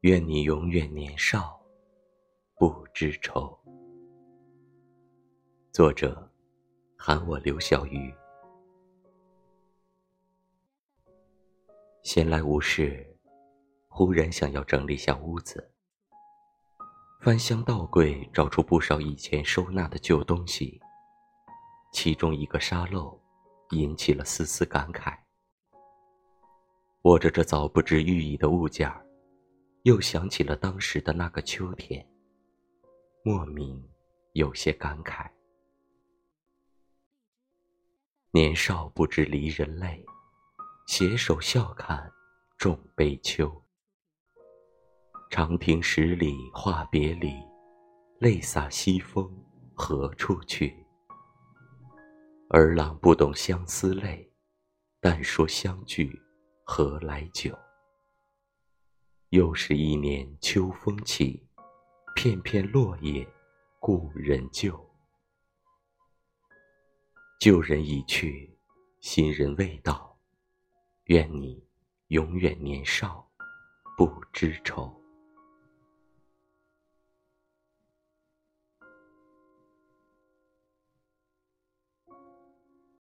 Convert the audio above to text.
愿你永远年少，不知愁。作者：喊我刘小鱼。闲来无事，忽然想要整理下屋子，翻箱倒柜，找出不少以前收纳的旧东西。其中一个沙漏，引起了丝丝感慨。握着这早不知寓意的物件儿。又想起了当时的那个秋天，莫名有些感慨。年少不知离人泪，携手笑看众悲秋。长亭十里话别离，泪洒西风何处去？儿郎不懂相思泪，但说相聚何来久。又是一年秋风起，片片落叶故人旧。旧人已去，新人未到。愿你永远年少，不知愁。